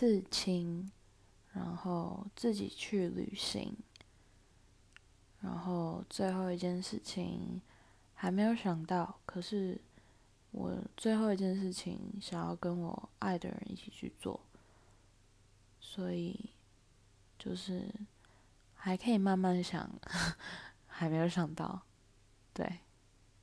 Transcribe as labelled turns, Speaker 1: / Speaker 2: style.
Speaker 1: 刺青，然后自己去旅行。然后最后一件事情还没有想到，可是我最后一件事情想要跟我爱的人一起去做。所以就是还可以慢慢想，还没有想到，对。